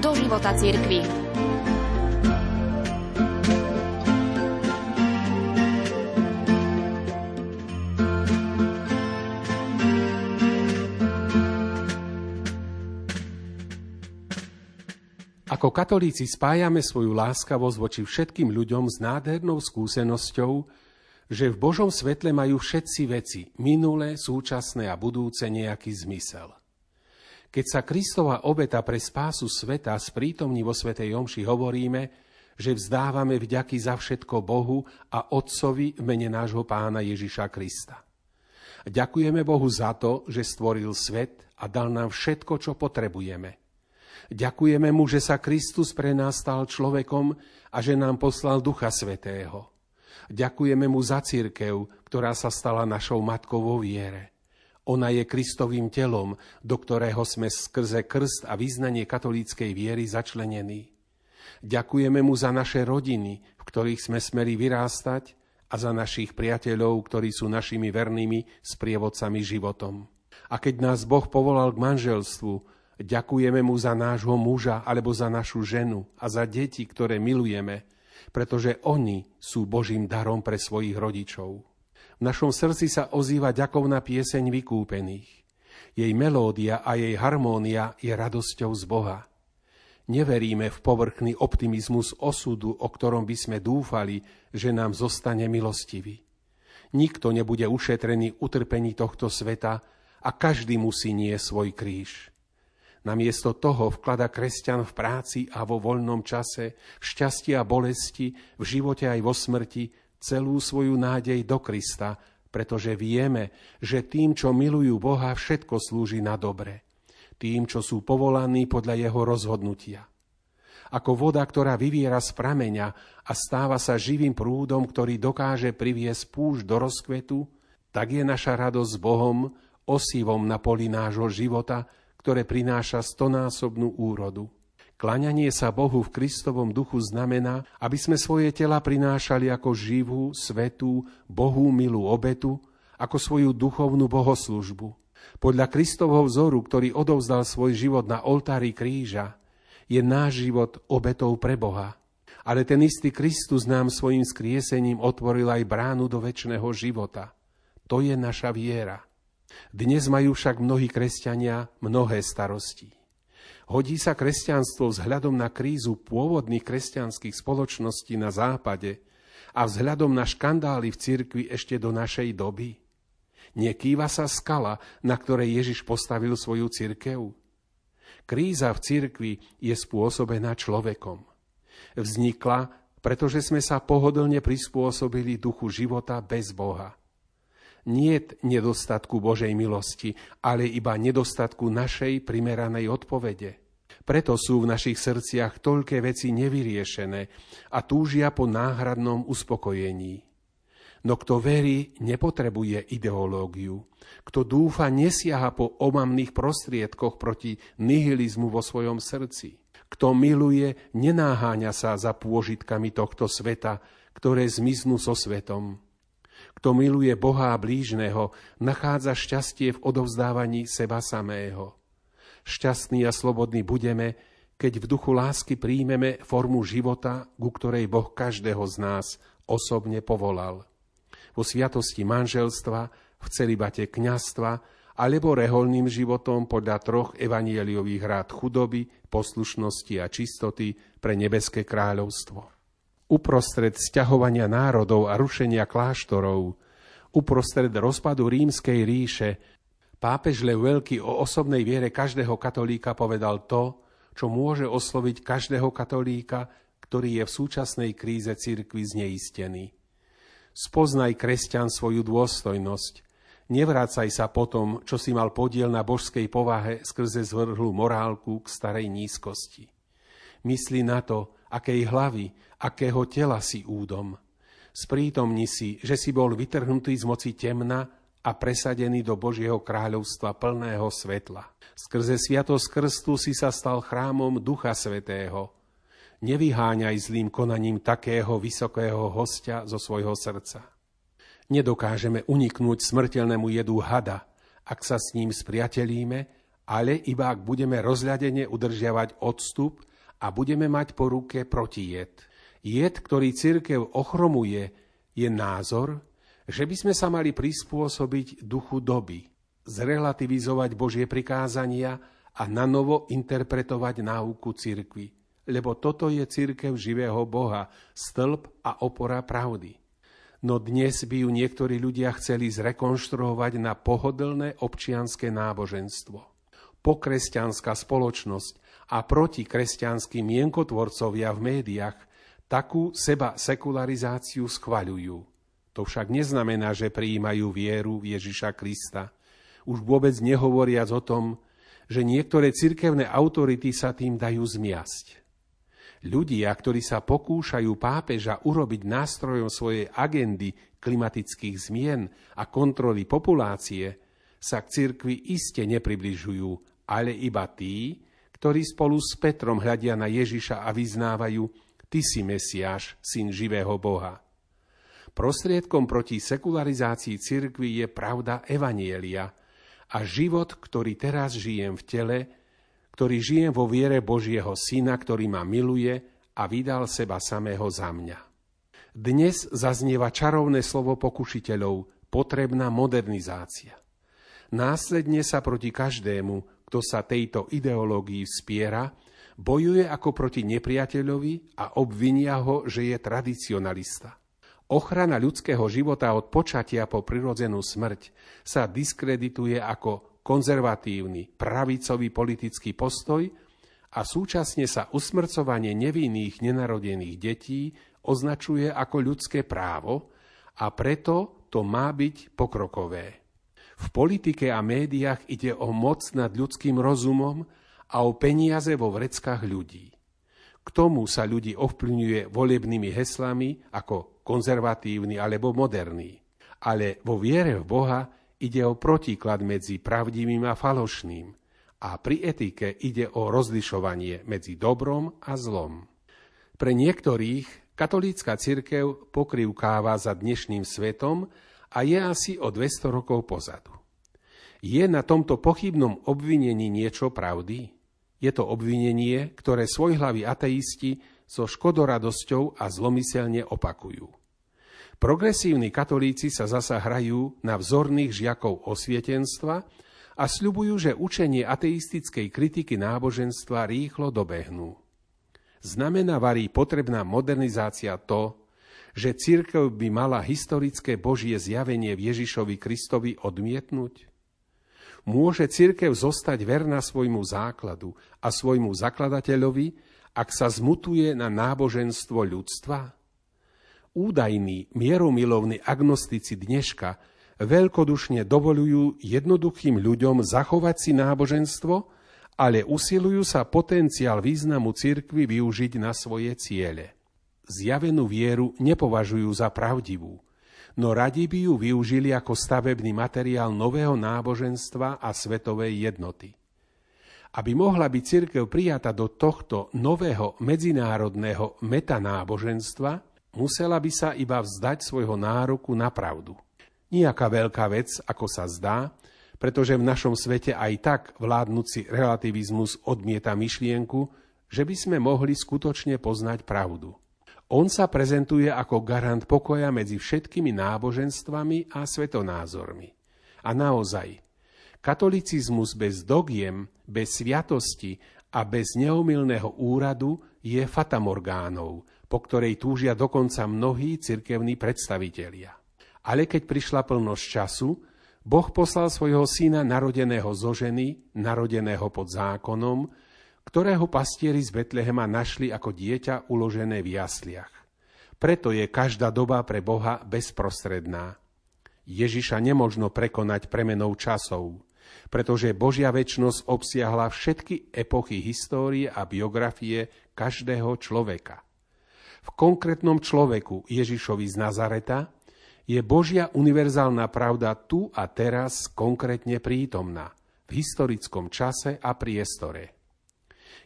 do života cirkvi. Ako katolíci spájame svoju láskavosť voči všetkým ľuďom s nádhernou skúsenosťou, že v Božom svetle majú všetci veci, minulé, súčasné a budúce, nejaký zmysel. Keď sa Kristova obeta pre spásu sveta sprítomní vo Svetej Jomši hovoríme, že vzdávame vďaky za všetko Bohu a Otcovi v mene nášho pána Ježiša Krista. Ďakujeme Bohu za to, že stvoril svet a dal nám všetko, čo potrebujeme – Ďakujeme mu, že sa Kristus pre nás stal človekom a že nám poslal Ducha Svetého. Ďakujeme mu za církev, ktorá sa stala našou matkou vo viere. Ona je Kristovým telom, do ktorého sme skrze krst a význanie katolíckej viery začlenení. Ďakujeme mu za naše rodiny, v ktorých sme smeli vyrástať a za našich priateľov, ktorí sú našimi vernými sprievodcami životom. A keď nás Boh povolal k manželstvu, Ďakujeme mu za nášho muža alebo za našu ženu a za deti, ktoré milujeme, pretože oni sú Božím darom pre svojich rodičov. V našom srdci sa ozýva ďakovná pieseň vykúpených. Jej melódia a jej harmónia je radosťou z Boha. Neveríme v povrchný optimizmus osudu, o ktorom by sme dúfali, že nám zostane milostivý. Nikto nebude ušetrený utrpení tohto sveta a každý musí nie svoj kríž. Namiesto toho vklada kresťan v práci a vo voľnom čase, v šťastí a bolesti, v živote aj vo smrti, celú svoju nádej do Krista, pretože vieme, že tým, čo milujú Boha, všetko slúži na dobre. Tým, čo sú povolaní podľa jeho rozhodnutia. Ako voda, ktorá vyviera z prameňa a stáva sa živým prúdom, ktorý dokáže priviesť púšť do rozkvetu, tak je naša radosť s Bohom osivom na poli nášho života, ktoré prináša stonásobnú úrodu. Klaňanie sa Bohu v Kristovom duchu znamená, aby sme svoje tela prinášali ako živú, svetú, Bohu milú obetu, ako svoju duchovnú bohoslužbu. Podľa Kristovho vzoru, ktorý odovzdal svoj život na oltári kríža, je náš život obetou pre Boha. Ale ten istý Kristus nám svojim skriesením otvoril aj bránu do väčšného života. To je naša viera. Dnes majú však mnohí kresťania mnohé starosti. Hodí sa kresťanstvo vzhľadom na krízu pôvodných kresťanských spoločností na západe a vzhľadom na škandály v cirkvi ešte do našej doby? Nekýva sa skala, na ktorej Ježiš postavil svoju cirkev? Kríza v cirkvi je spôsobená človekom. Vznikla, pretože sme sa pohodlne prispôsobili duchu života bez Boha nie nedostatku Božej milosti, ale iba nedostatku našej primeranej odpovede. Preto sú v našich srdciach toľké veci nevyriešené a túžia po náhradnom uspokojení. No kto verí, nepotrebuje ideológiu. Kto dúfa, nesiaha po omamných prostriedkoch proti nihilizmu vo svojom srdci. Kto miluje, nenáháňa sa za pôžitkami tohto sveta, ktoré zmiznú so svetom. Kto miluje Boha a blížneho, nachádza šťastie v odovzdávaní seba samého. Šťastní a slobodní budeme, keď v duchu lásky príjmeme formu života, ku ktorej Boh každého z nás osobne povolal. Vo sviatosti manželstva, v celibate kňastva alebo reholným životom podľa troch evanieliových rád chudoby, poslušnosti a čistoty pre nebeské kráľovstvo uprostred sťahovania národov a rušenia kláštorov, uprostred rozpadu rímskej ríše, pápež Lev Veľký o osobnej viere každého katolíka povedal to, čo môže osloviť každého katolíka, ktorý je v súčasnej kríze cirkvi zneistený. Spoznaj kresťan svoju dôstojnosť, nevrácaj sa potom, čo si mal podiel na božskej povahe skrze zvrhlú morálku k starej nízkosti. Mysli na to, akej hlavy, akého tela si údom. Sprítomni si, že si bol vytrhnutý z moci temna a presadený do Božieho kráľovstva plného svetla. Skrze sviatosť krstu si sa stal chrámom Ducha Svetého. Nevyháňaj zlým konaním takého vysokého hostia zo svojho srdca. Nedokážeme uniknúť smrteľnému jedu hada, ak sa s ním spriatelíme, ale iba ak budeme rozľadene udržiavať odstup a budeme mať po ruke protijed. Jed, ktorý cirkev ochromuje, je názor, že by sme sa mali prispôsobiť duchu doby, zrelativizovať Božie prikázania a nanovo interpretovať náuku cirkvy. Lebo toto je cirkev živého Boha, stĺp a opora pravdy. No dnes by ju niektorí ľudia chceli zrekonštruovať na pohodlné občianské náboženstvo. Pokresťanská spoločnosť a protikresťanskí mienkotvorcovia v médiách takú seba sekularizáciu schvaľujú. To však neznamená, že prijímajú vieru Ježiša Krista. Už vôbec nehovoriac o tom, že niektoré cirkevné autority sa tým dajú zmiasť. Ľudia, ktorí sa pokúšajú pápeža urobiť nástrojom svojej agendy klimatických zmien a kontroly populácie, sa k cirkvi iste nepribližujú, ale iba tí, ktorí spolu s Petrom hľadia na Ježiša a vyznávajú, Ty si Mesiáš, syn živého Boha. Prostriedkom proti sekularizácii cirkvi je pravda Evanielia a život, ktorý teraz žijem v tele, ktorý žijem vo viere Božieho Syna, ktorý ma miluje a vydal seba samého za mňa. Dnes zaznieva čarovné slovo pokušiteľov, potrebná modernizácia. Následne sa proti každému, kto sa tejto ideológii vspiera, bojuje ako proti nepriateľovi a obvinia ho, že je tradicionalista. Ochrana ľudského života od počatia po prirodzenú smrť sa diskredituje ako konzervatívny, pravicový politický postoj a súčasne sa usmrcovanie nevinných nenarodených detí označuje ako ľudské právo a preto to má byť pokrokové. V politike a médiách ide o moc nad ľudským rozumom a o peniaze vo vreckách ľudí. K tomu sa ľudí ovplyvňuje volebnými heslami ako konzervatívny alebo moderný. Ale vo viere v Boha ide o protiklad medzi pravdivým a falošným. A pri etike ide o rozlišovanie medzi dobrom a zlom. Pre niektorých katolícka cirkev pokrivkáva za dnešným svetom a je asi o 200 rokov pozadu. Je na tomto pochybnom obvinení niečo pravdy? Je to obvinenie, ktoré svojhlaví ateisti so škodoradosťou a zlomyselne opakujú. Progresívni katolíci sa zasa hrajú na vzorných žiakov osvietenstva a sľubujú, že učenie ateistickej kritiky náboženstva rýchlo dobehnú. Znamená varí potrebná modernizácia to, že církev by mala historické Božie zjavenie v Ježišovi Kristovi odmietnúť? Môže církev zostať verná svojmu základu a svojmu zakladateľovi, ak sa zmutuje na náboženstvo ľudstva? Údajní mieromilovní agnostici dneška veľkodušne dovolujú jednoduchým ľuďom zachovať si náboženstvo, ale usilujú sa potenciál významu cirkvy využiť na svoje ciele zjavenú vieru nepovažujú za pravdivú, no radi by ju využili ako stavebný materiál nového náboženstva a svetovej jednoty. Aby mohla byť cirkev prijata do tohto nového medzinárodného metanáboženstva, musela by sa iba vzdať svojho nároku na pravdu. Nijaká veľká vec, ako sa zdá, pretože v našom svete aj tak vládnuci relativizmus odmieta myšlienku, že by sme mohli skutočne poznať pravdu. On sa prezentuje ako garant pokoja medzi všetkými náboženstvami a svetonázormi. A naozaj, katolicizmus bez dogiem, bez sviatosti a bez neomilného úradu je fatamorgánou, po ktorej túžia dokonca mnohí cirkevní predstavitelia. Ale keď prišla plnosť času, Boh poslal svojho syna narodeného zo ženy, narodeného pod zákonom, ktorého pastieri z Betlehema našli ako dieťa uložené v jasliach. Preto je každá doba pre Boha bezprostredná. Ježiša nemožno prekonať premenou časov, pretože Božia väčnosť obsiahla všetky epochy histórie a biografie každého človeka. V konkrétnom človeku Ježišovi z Nazareta je Božia univerzálna pravda tu a teraz konkrétne prítomná v historickom čase a priestore.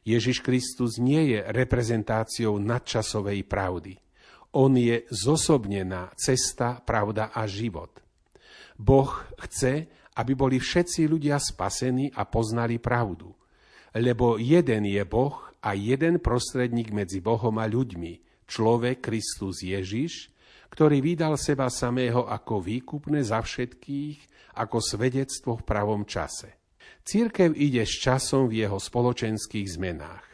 Ježiš Kristus nie je reprezentáciou nadčasovej pravdy. On je zosobnená cesta, pravda a život. Boh chce, aby boli všetci ľudia spasení a poznali pravdu. Lebo jeden je Boh a jeden prostredník medzi Bohom a ľuďmi, človek Kristus Ježiš, ktorý vydal seba samého ako výkupné za všetkých, ako svedectvo v pravom čase. Církev ide s časom v jeho spoločenských zmenách.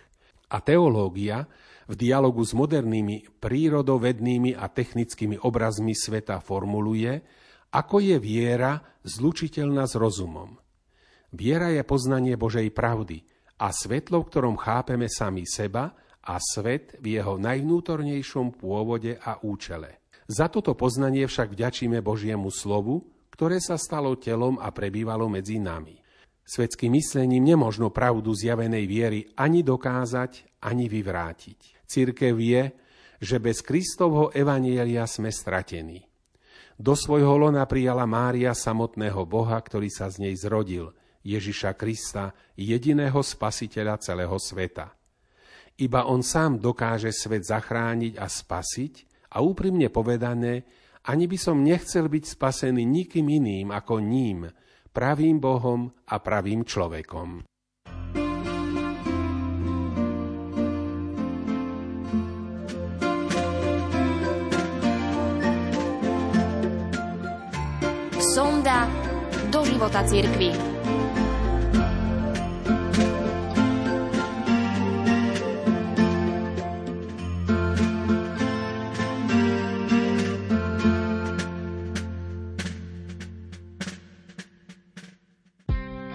A teológia v dialogu s modernými prírodovednými a technickými obrazmi sveta formuluje, ako je viera zlučiteľná s rozumom. Viera je poznanie Božej pravdy a svetlo, v ktorom chápeme sami seba a svet v jeho najvnútornejšom pôvode a účele. Za toto poznanie však vďačíme Božiemu slovu, ktoré sa stalo telom a prebývalo medzi nami. Svetským myslením nemožno pravdu zjavenej viery ani dokázať, ani vyvrátiť. Církev je, že bez Kristovho evanielia sme stratení. Do svojho lona prijala Mária samotného Boha, ktorý sa z nej zrodil, Ježiša Krista, jediného spasiteľa celého sveta. Iba on sám dokáže svet zachrániť a spasiť a úprimne povedané, ani by som nechcel byť spasený nikým iným ako ním, pravým Bohom a pravým človekom. Sonda do života cirkvi.